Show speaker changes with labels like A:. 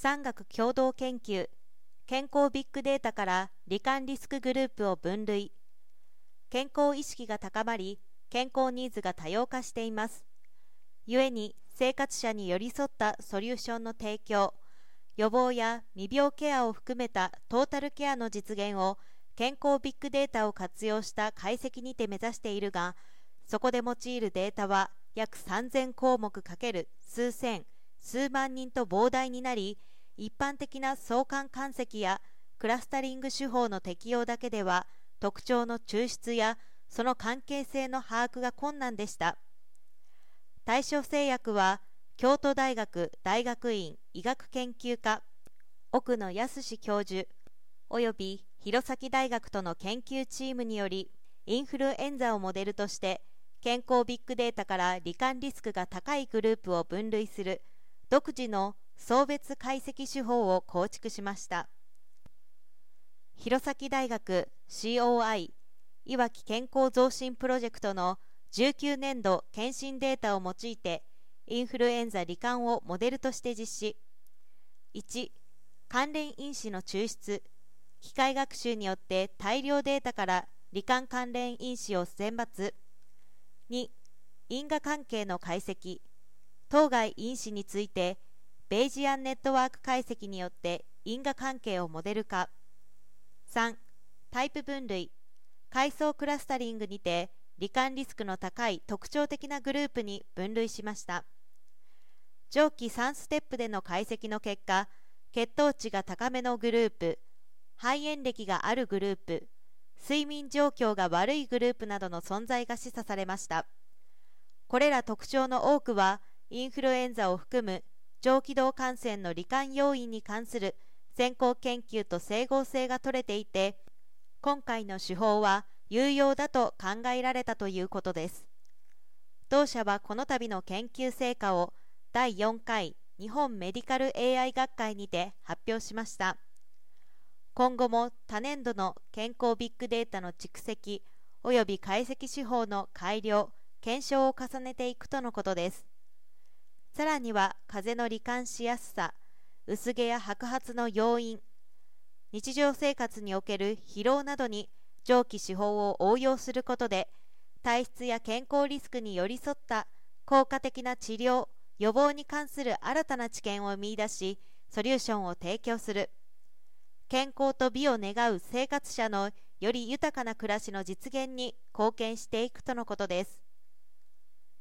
A: 産学共同研究健康ビッグデータから罹患リスクグループを分類。健康意識が高まり健康ニーズが多様化しています。故に生活者に寄り添ったソリューションの提供予防や未病ケアを含めたトータルケアの実現を健康ビッグデータを活用した解析にて目指しているがそこで用いるデータは約3000項目かける数千数万人と膨大になり一般的な相関関積やクラスタリング手法の適用だけでは特徴の抽出やその関係性の把握が困難でした。大正製薬は京都大学大学院医学研究科奥野康教授及び弘前大学との研究チームによりインフルエンザをモデルとして健康ビッグデータから罹患リスクが高いグループを分類する独自の送別解析手法を構築しました。弘前大学 COI いわき健康増進プロジェクトの19年度検診データを用いてインフルエンザ罹患をモデルとして実施。1関連因子の抽出。機械学習によって大量データから罹患関連因子を選抜。2因果関係の解析。当該因子についてベイジアンネットワーク解析によって因果関係をモデル化。3タイプ分類。階層クラスタリングにて罹患リスクの高い特徴的なグループに分類しました。上記3ステップでの解析の結果血糖値が高めのグループ肺炎歴があるグループ睡眠状況が悪いグループなどの存在が示唆されました。これら特徴の多くはインフルエンザを含む上気道感染の罹患要因に関する先行研究と整合性が取れていて今回の手法は有用だと考えられたということです。同社はこの度の研究成果を第4回日本メディカル AI 学会にて発表しました。今後も多年度の健康ビッグデータの蓄積及び解析手法の改良検証を重ねていくとのことです。さらには風邪の罹患しやすさ薄毛や白髪の要因日常生活における疲労などに上記手法を応用することで体質や健康リスクに寄り添った効果的な治療予防に関する新たな知見を見いだしソリューションを提供する。健康と美を願う生活者のより豊かな暮らしの実現に貢献していくとのことです。